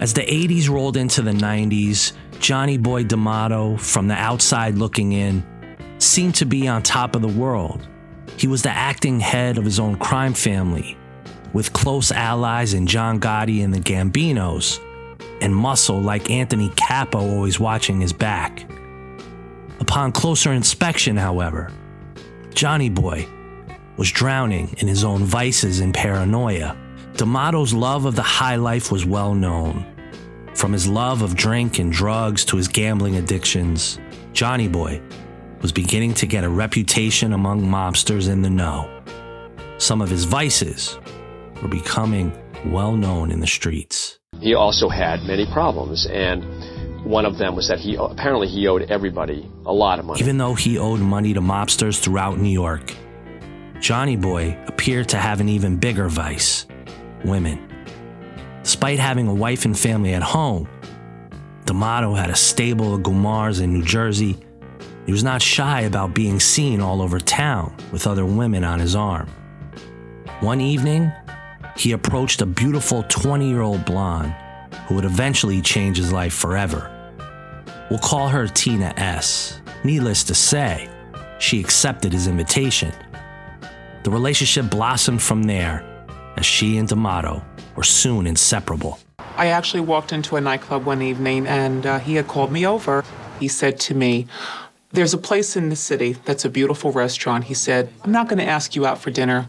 As the 80s rolled into the 90s, Johnny Boy D'Amato, from the outside looking in, seemed to be on top of the world. He was the acting head of his own crime family, with close allies in John Gotti and the Gambinos, and muscle like Anthony Capo always watching his back. Upon closer inspection, however, Johnny Boy was drowning in his own vices and paranoia. D'Amato's love of the high life was well known. From his love of drink and drugs to his gambling addictions, Johnny Boy was beginning to get a reputation among mobsters in the know. Some of his vices were becoming well known in the streets. He also had many problems, and one of them was that he apparently he owed everybody a lot of money. Even though he owed money to mobsters throughout New York, Johnny Boy appeared to have an even bigger vice women. Despite having a wife and family at home, D'Amato had a stable of Gumars in New Jersey. He was not shy about being seen all over town with other women on his arm. One evening, he approached a beautiful 20 year old blonde who would eventually change his life forever. We'll call her Tina S. Needless to say, she accepted his invitation. The relationship blossomed from there as she and D'Amato were soon inseparable. I actually walked into a nightclub one evening and uh, he had called me over. He said to me, There's a place in the city that's a beautiful restaurant. He said, I'm not going to ask you out for dinner.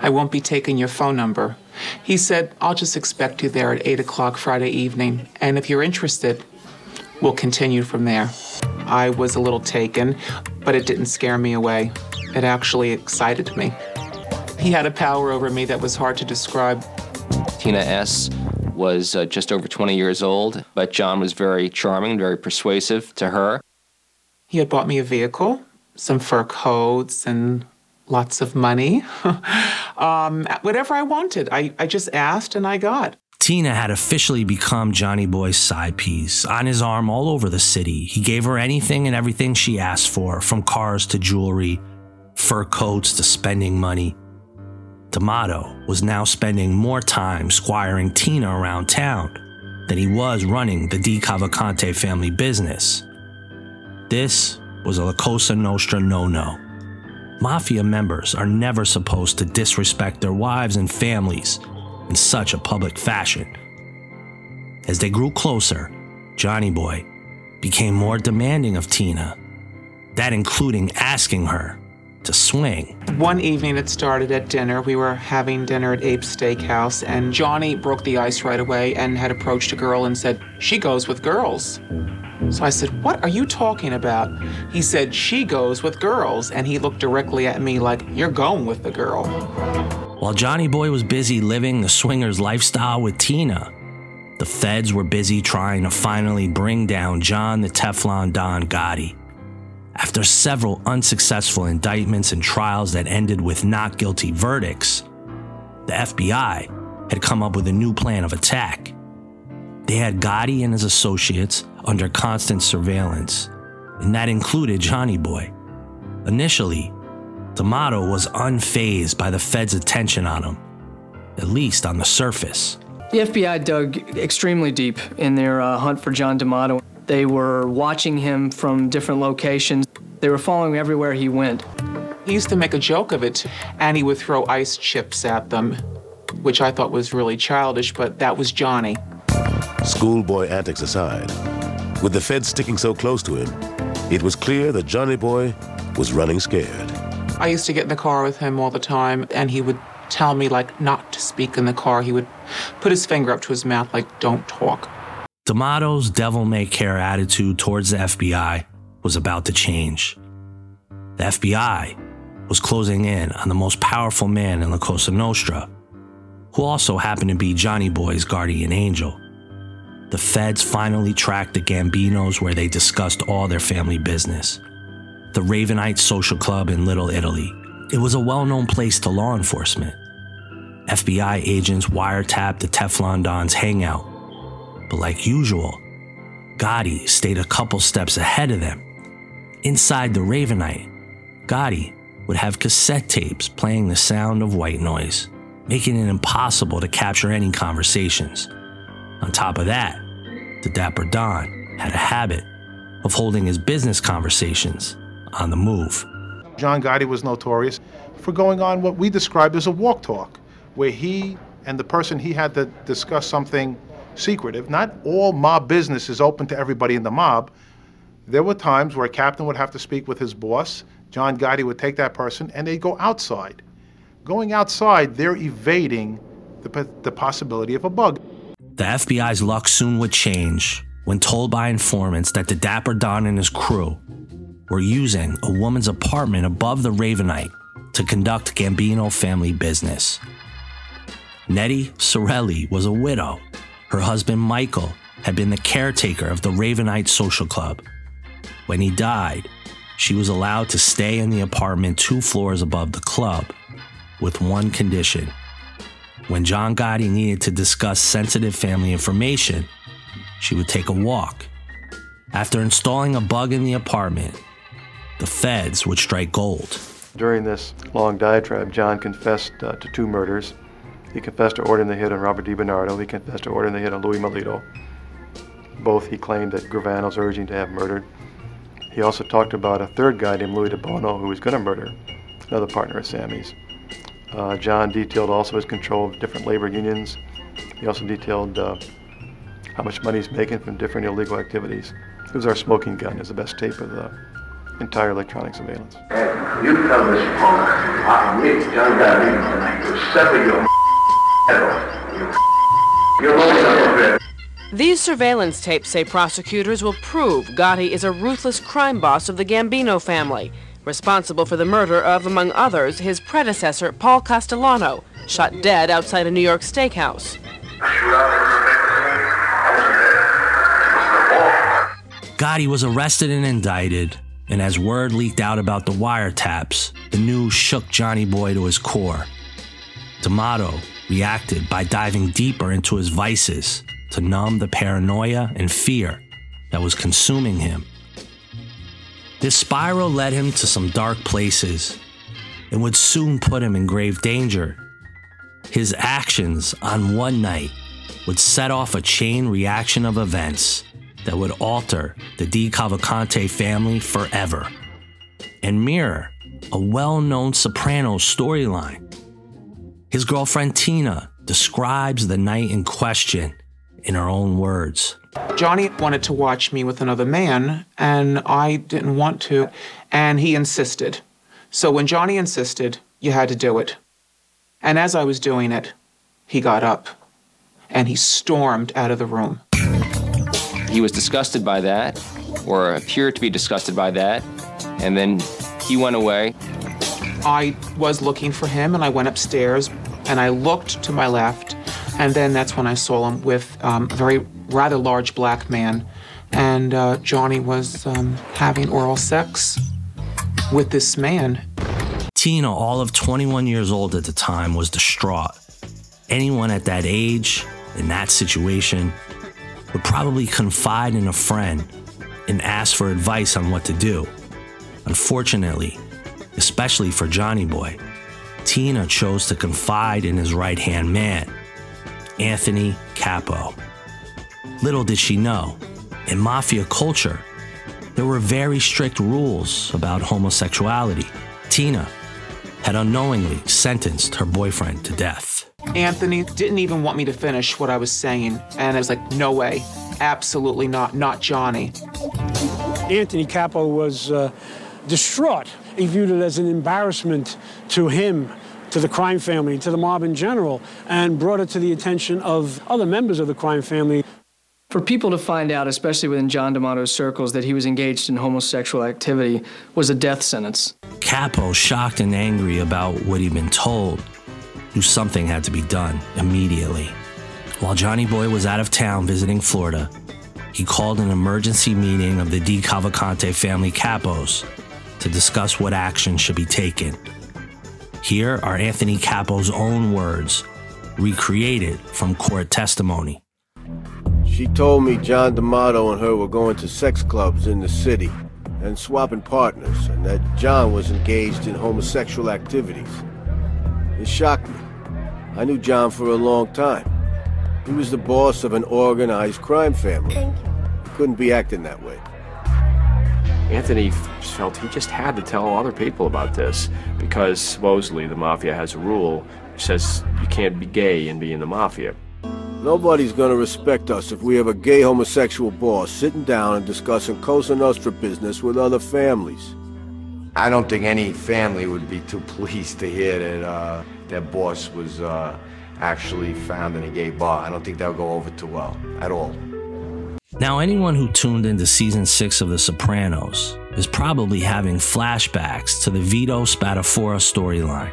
I won't be taking your phone number. He said, I'll just expect you there at 8 o'clock Friday evening. And if you're interested, we'll continue from there. I was a little taken, but it didn't scare me away. It actually excited me. He had a power over me that was hard to describe. Tina S. was uh, just over 20 years old, but John was very charming, very persuasive to her. He had bought me a vehicle, some fur coats, and lots of money. um, whatever I wanted, I, I just asked and I got. Tina had officially become Johnny Boy's side piece, on his arm all over the city. He gave her anything and everything she asked for, from cars to jewelry, fur coats to spending money. D'Amato was now spending more time squiring Tina around town than he was running the DeCavalcante family business. This was a La Cosa Nostra no no. Mafia members are never supposed to disrespect their wives and families in such a public fashion. As they grew closer, Johnny Boy became more demanding of Tina, that including asking her to swing. One evening it started at dinner. We were having dinner at Abe's Steakhouse, and Johnny broke the ice right away and had approached a girl and said, She goes with girls. So I said, What are you talking about? He said, She goes with girls. And he looked directly at me like, You're going with the girl. While Johnny Boy was busy living the swinger's lifestyle with Tina, the feds were busy trying to finally bring down John the Teflon Don Gotti. After several unsuccessful indictments and trials that ended with not guilty verdicts, the FBI had come up with a new plan of attack. They had Gotti and his associates under constant surveillance, and that included Johnny Boy. Initially, D'Amato was unfazed by the Fed's attention on him, at least on the surface. The FBI dug extremely deep in their uh, hunt for John D'Amato. They were watching him from different locations. They were following everywhere he went. He used to make a joke of it, and he would throw ice chips at them, which I thought was really childish, but that was Johnny. Schoolboy antics aside, with the feds sticking so close to him, it was clear that Johnny Boy was running scared. I used to get in the car with him all the time, and he would tell me, like, not to speak in the car. He would put his finger up to his mouth, like, don't talk. D'Amato's devil may care attitude towards the FBI was about to change. The FBI was closing in on the most powerful man in La Cosa Nostra, who also happened to be Johnny Boy's guardian angel. The feds finally tracked the Gambinos where they discussed all their family business. The Ravenite Social Club in Little Italy. It was a well known place to law enforcement. FBI agents wiretapped the Teflon Don's hangout. But like usual, Gotti stayed a couple steps ahead of them. Inside the Ravenite, Gotti would have cassette tapes playing the sound of white noise, making it impossible to capture any conversations. On top of that, the Dapper Don had a habit of holding his business conversations on the move. John Gotti was notorious for going on what we described as a walk talk, where he and the person he had to discuss something secretive. Not all mob business is open to everybody in the mob. There were times where a captain would have to speak with his boss. John Gotti would take that person and they'd go outside. Going outside, they're evading the, the possibility of a bug. The FBI's luck soon would change when told by informants that the Dapper Don and his crew were using a woman's apartment above the Ravenite to conduct Gambino family business. Nettie Cirelli was a widow. Her husband Michael had been the caretaker of the Ravenite Social Club. When he died, she was allowed to stay in the apartment two floors above the club with one condition. When John Gotti needed to discuss sensitive family information, she would take a walk. After installing a bug in the apartment, the feds would strike gold. During this long diatribe, John confessed uh, to two murders. He confessed to ordering the hit on Robert DiBernardo. He confessed to ordering the hit on Louis Milito. Both he claimed that Gravano's urging to have murdered. He also talked about a third guy named Louis DiBono who was going to murder another partner of Sammy's. Uh, John detailed also his control of different labor unions. He also detailed uh, how much money he's making from different illegal activities. It was our smoking gun, is the best tape of the entire electronic surveillance. You tell this punk, I John sever your head off. You're going these surveillance tapes say prosecutors will prove Gotti is a ruthless crime boss of the Gambino family, responsible for the murder of, among others, his predecessor, Paul Castellano, shot dead outside a New York steakhouse. Gotti was arrested and indicted, and as word leaked out about the wiretaps, the news shook Johnny Boy to his core. D'Amato reacted by diving deeper into his vices to numb the paranoia and fear that was consuming him. This spiral led him to some dark places and would soon put him in grave danger. His actions on one night would set off a chain reaction of events that would alter the DeCavalcante family forever and mirror a well known Sopranos storyline. His girlfriend Tina describes the night in question in her own words. Johnny wanted to watch me with another man, and I didn't want to, and he insisted. So when Johnny insisted, you had to do it. And as I was doing it, he got up and he stormed out of the room. He was disgusted by that, or appeared to be disgusted by that, and then he went away. I was looking for him, and I went upstairs, and I looked to my left, and then that's when I saw him with um, a very rather large black man, and uh, Johnny was um, having oral sex with this man. Tina, all of 21 years old at the time, was distraught. Anyone at that age, in that situation, would probably confide in a friend and ask for advice on what to do. Unfortunately, especially for Johnny Boy, Tina chose to confide in his right hand man, Anthony Capo. Little did she know, in mafia culture, there were very strict rules about homosexuality. Tina had unknowingly sentenced her boyfriend to death. Anthony didn't even want me to finish what I was saying, and I was like, no way, absolutely not, not Johnny. Anthony Capo was uh, distraught. He viewed it as an embarrassment to him to the crime family, to the mob in general, and brought it to the attention of other members of the crime family. For people to find out, especially within John D'Amato's circles, that he was engaged in homosexual activity was a death sentence. Capo, shocked and angry about what he'd been told, knew something had to be done immediately. While Johnny Boy was out of town visiting Florida, he called an emergency meeting of the DeCavalcante family capos to discuss what action should be taken. Here are Anthony Capo's own words, recreated from court testimony. She told me John D'Amato and her were going to sex clubs in the city and swapping partners, and that John was engaged in homosexual activities. It shocked me. I knew John for a long time. He was the boss of an organized crime family. He couldn't be acting that way. Anthony felt he just had to tell other people about this because supposedly the mafia has a rule which says you can't be gay and be in the mafia. Nobody's gonna respect us if we have a gay homosexual boss sitting down and discussing Cosa Nostra business with other families. I don't think any family would be too pleased to hear that uh, their boss was uh, actually found in a gay bar. I don't think that would go over too well at all. Now, anyone who tuned into season six of The Sopranos is probably having flashbacks to the Vito Spatafora storyline.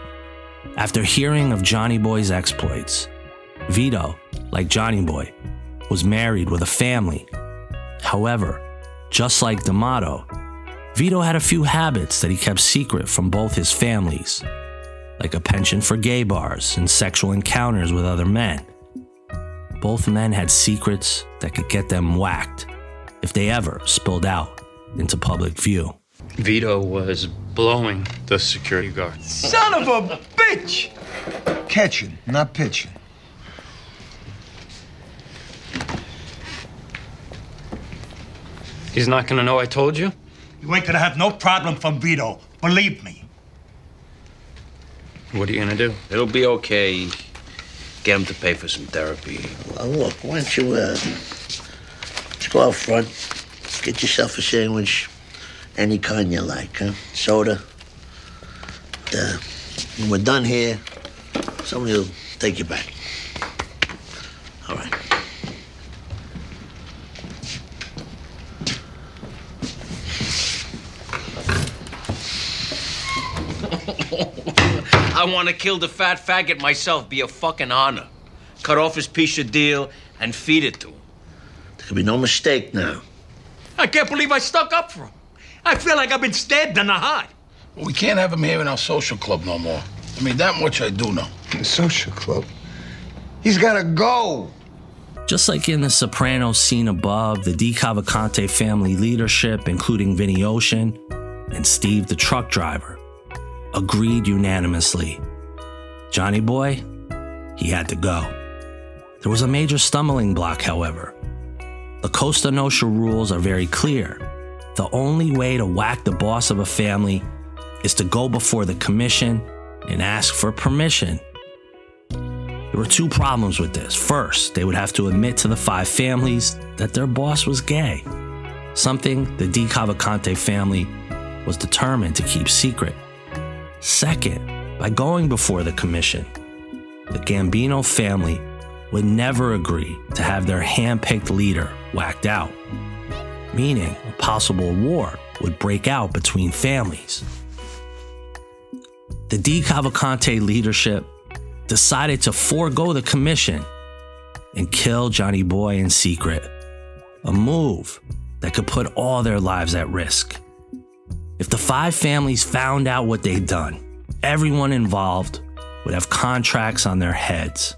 After hearing of Johnny Boy's exploits, Vito, like Johnny Boy, was married with a family. However, just like D'Amato, Vito had a few habits that he kept secret from both his families, like a penchant for gay bars and sexual encounters with other men. Both men had secrets that could get them whacked if they ever spilled out into public view. Vito was blowing the security guard. Son of a bitch! Catching, not pitching. He's not gonna know I told you? You ain't gonna have no problem from Vito. Believe me. What are you gonna do? It'll be okay. Get him to pay for some therapy. Well, look, why don't you, uh, just go out front, get yourself a sandwich, any kind you like, huh? Soda. Uh, when we're done here, somebody will take you back. I want to kill the fat faggot myself. Be a fucking honor. Cut off his piece of deal and feed it to him. There can be no mistake now. I can't believe I stuck up for him. I feel like I've been stabbed in the heart. Well, We can't have him here in our social club no more. I mean, that much I do know. The social club? He's gotta go. Just like in the Sopranos scene above, the DeCavalcante family leadership, including Vinny Ocean and Steve the truck driver, agreed unanimously. Johnny Boy, he had to go. There was a major stumbling block, however. The Cosa Nostra rules are very clear. The only way to whack the boss of a family is to go before the commission and ask for permission. There were two problems with this. First, they would have to admit to the five families that their boss was gay, something the DeCavalcante family was determined to keep secret. Second, by going before the commission, the Gambino family would never agree to have their hand-picked leader whacked out, meaning a possible war would break out between families. The DeCavalcante leadership decided to forego the commission and kill Johnny Boy in secret, a move that could put all their lives at risk. If the five families found out what they'd done, everyone involved would have contracts on their heads.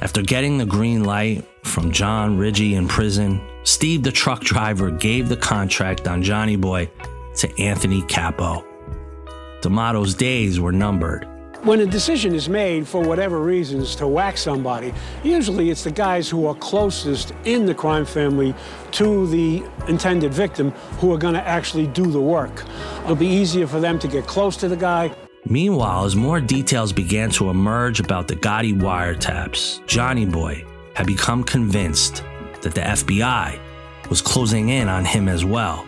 After getting the green light from John Riggi in prison, Steve the truck driver gave the contract on Johnny Boy to Anthony Capo. D'Amato's days were numbered. When a decision is made for whatever reasons to whack somebody, usually it's the guys who are closest in the crime family to the intended victim who are going to actually do the work. It'll be easier for them to get close to the guy. Meanwhile, as more details began to emerge about the Gotti wiretaps, Johnny Boy had become convinced that the FBI was closing in on him as well.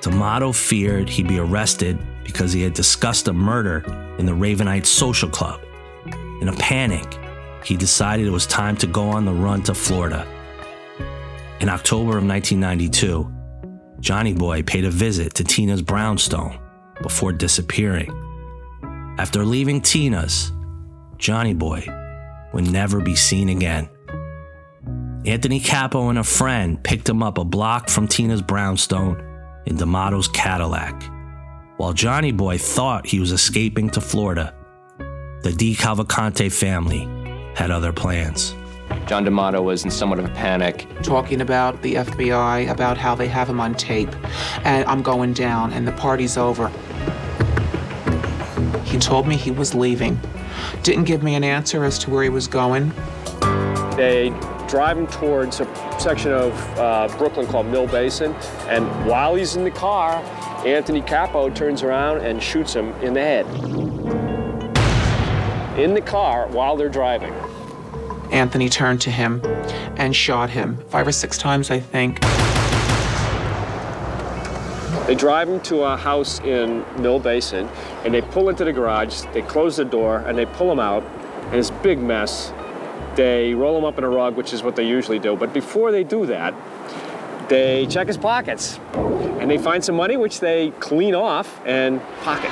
D'Amato feared he'd be arrested because he had discussed a murder in the Ravenite Social Club. In a panic, he decided it was time to go on the run to Florida. In October of 1992, Johnny Boy paid a visit to Tina's brownstone before disappearing. After leaving Tina's, Johnny Boy would never be seen again. Anthony Capo and a friend picked him up a block from Tina's brownstone in D'Amato's Cadillac. While Johnny Boy thought he was escaping to Florida, the DeCavalcante family had other plans. John D'Amato was in somewhat of a panic. Talking about the FBI, about how they have him on tape, and I'm going down, and the party's over. He told me he was leaving. Didn't give me an answer as to where he was going. They drive him towards a section of uh, Brooklyn called Mill Basin, and while he's in the car, Anthony Capo turns around and shoots him in the head. In the car while they're driving. Anthony turned to him and shot him five or six times, I think. They drive him to a house in Mill Basin, and they pull into the garage, they close the door, and they pull him out, and it's a big mess. They roll him up in a rug, which is what they usually do. But before they do that, they check his pockets, and they find some money, which they clean off and pocket.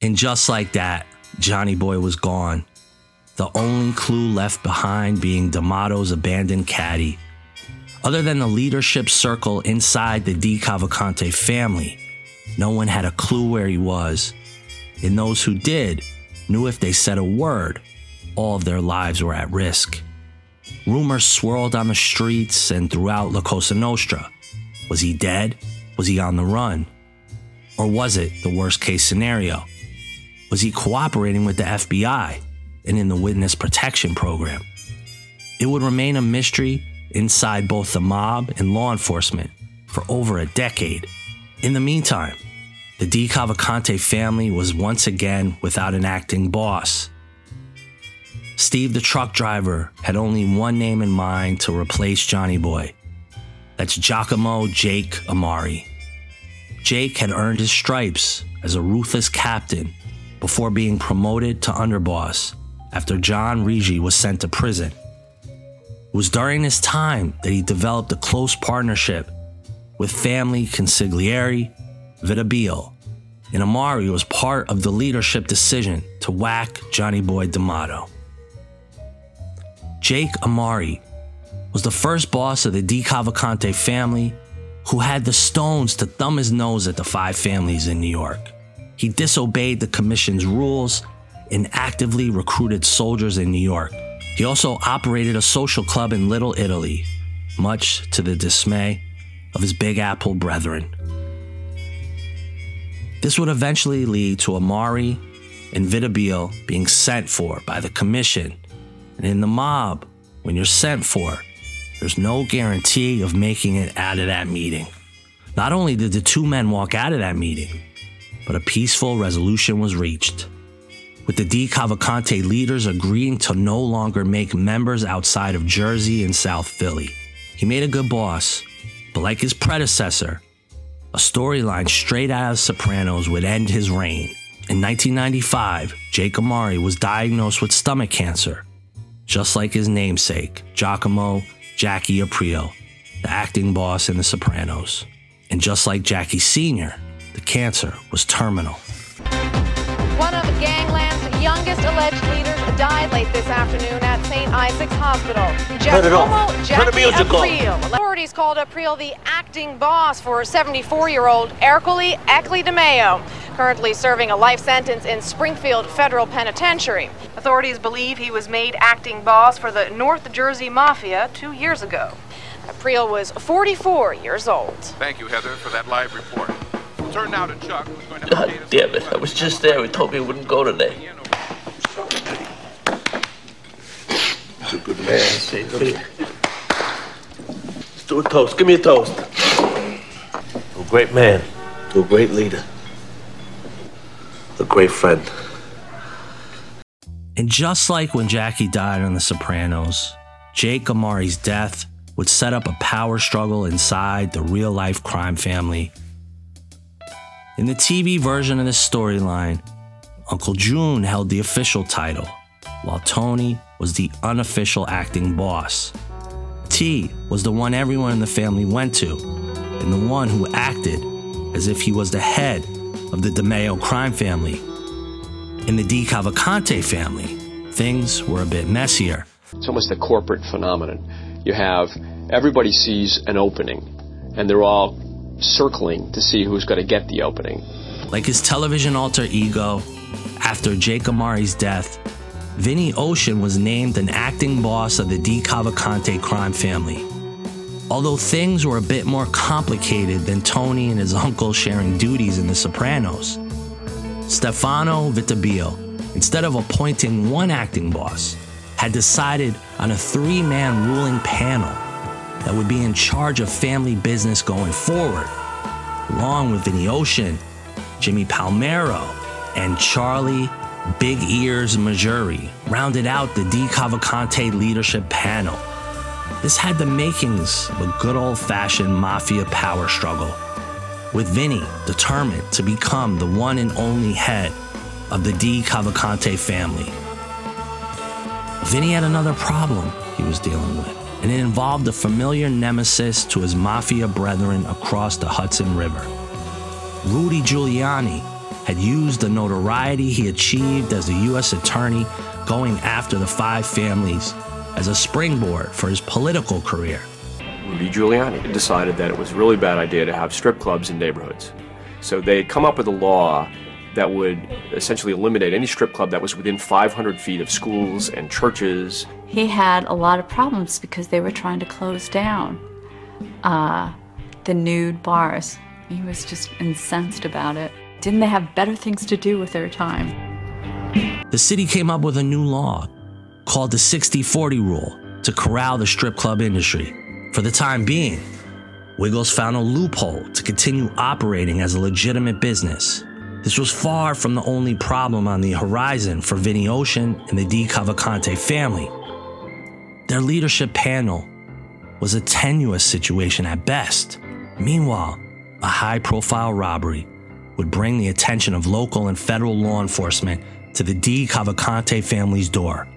And just like that, Johnny Boy was gone. The only clue left behind being D'Amato's abandoned caddy. Other than the leadership circle inside the DeCavalcante family, no one had a clue where he was. And those who did knew if they said a word, all of their lives were at risk. Rumors swirled on the streets and throughout La Cosa Nostra. Was he dead? Was he on the run? Or was it the worst case scenario? Was he cooperating with the FBI and in the witness protection program? It would remain a mystery inside both the mob and law enforcement for over a decade. In the meantime, the DeCavalcante family was once again without an acting boss. Steve, the truck driver, had only one name in mind to replace Johnny Boy. That's Giacomo Jake Amari. Jake had earned his stripes as a ruthless captain before being promoted to underboss after John Riggi was sent to prison. It was during this time that he developed a close partnership with family consigliere Vitabile, and Amari was part of the leadership decision to whack Johnny Boy D'Amato. Jake Amari was the first boss of the DeCavalcante family who had the stones to thumb his nose at the five families in New York. He disobeyed the commission's rules and actively recruited soldiers in New York. He also operated a social club in Little Italy, much to the dismay of his Big Apple brethren. This would eventually lead to Amari and Vitabile being sent for by the commission. And in the mob, when you're sent for, there's no guarantee of making it out of that meeting. Not only did the two men walk out of that meeting, but a peaceful resolution was reached, with the DeCavalcante leaders agreeing to no longer make members outside of Jersey and South Philly. He made a good boss, but like his predecessor, a storyline straight out of Sopranos would end his reign. In 1995, Jake Amari was diagnosed with stomach cancer, just like his namesake, Giacomo Jackie Aprile, the acting boss in The Sopranos. And just like Jackie Sr., the cancer was terminal. One of Gangland's youngest alleged leaders died late this afternoon at St. Isaac's Hospital. Turn it off. Giacomo the Jackie music. Aprile. Authorities called Aprile the acting boss for 74-year-old Ercole Eckley DiMeo, currently serving a life sentence in Springfield Federal Penitentiary. Authorities believe he was made acting boss for the North Jersey Mafia two years ago. Aprile was 44 years old. Thank you, Heather, for that live report. We'll turn now to Chuck, who's going to God damn it. I was just there. He told me he wouldn't go today. He's a good man. Let's do a toast. Give me a toast. A great man. To a great leader. A great friend. And just like when Jackie died on The Sopranos, Jake Amari's death would set up a power struggle inside the real life crime family. In the TV version of this storyline, Uncle June held the official title, while Tony was the unofficial acting boss. T was the one everyone in the family went to, and the one who acted as if he was the head of the DiMeo crime family. In the DeCavalcante family, things were a bit messier. It's almost a corporate phenomenon. You have everybody sees an opening, and they're all circling to see who's going to get the opening. Like his television alter ego, after Jake Amari's death, Vinny Ocean was named an acting boss of the DeCavalcante crime family. Although things were a bit more complicated than Tony and his uncle sharing duties in The Sopranos, Stefano Vitabile, instead of appointing one acting boss, had decided on a three man ruling panel that would be in charge of family business going forward, along with Vinny Ocean, Jimmy Palermo, and Charlie Big Ears Majuri, rounded out the DeCavalcante leadership panel. This had the makings of a good old fashioned mafia power struggle, with Vinny determined to become the one and only head of the DeCavalcante family. Vinny had another problem he was dealing with, and it involved a familiar nemesis to his mafia brethren across the Hudson River. Rudy Giuliani had used the notoriety he achieved as a U.S. attorney going after the five families as a springboard for his political career. Rudy Giuliani decided that it was a really bad idea to have strip clubs in neighborhoods. So they had come up with a law that would essentially eliminate any strip club that was within 500 feet of schools and churches. He had a lot of problems because they were trying to close down uh, the nude bars. He was just incensed about it. Didn't they have better things to do with their time? The city came up with a new law called the 60 40 rule to corral the strip club industry. For the time being, Wiggles found a loophole to continue operating as a legitimate business. This was far from the only problem on the horizon for Vinny Ocean and the DeCavalcante family. Their leadership panel was a tenuous situation at best. Meanwhile, a high profile robbery would bring the attention of local and federal law enforcement to the DeCavalcante family's door.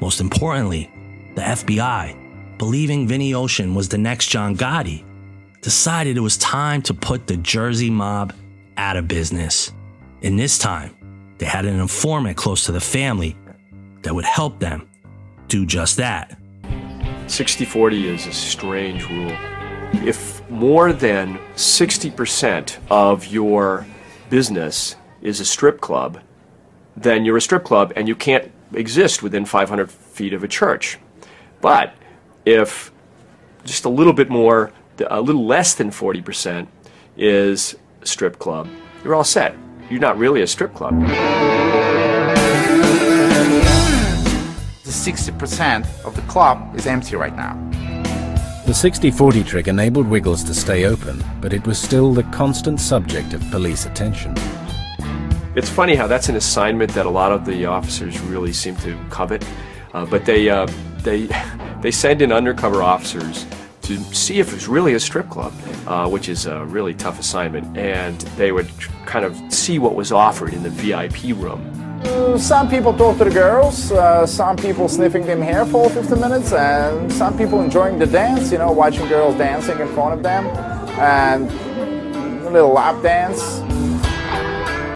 Most importantly, the FBI, believing Vinny Ocean was the next John Gotti, decided it was time to put the Jersey mob out of business. And this time, they had an informant close to the family that would help them do just that. 60 40 is a strange rule. If more than 60% of your business is a strip club, then you're a strip club and you can't exist within 500 feet of a church. But if just a little bit more, a little less than 40% is strip club, you're all set. You're not really a strip club. The 60% of the club is empty right now. The 60-40 trick enabled Wiggles to stay open, but it was still the constant subject of police attention. It's funny how that's an assignment that a lot of the officers really seem to covet, uh, but they uh, they they send in undercover officers to see if it's really a strip club, uh, which is a really tough assignment, and they would kind of see what was offered in the VIP room. Uh, Some people talk to the girls, uh, some people sniffing them hair for 15 minutes, and some people enjoying the dance, you know, watching girls dancing in front of them, and a little lap dance.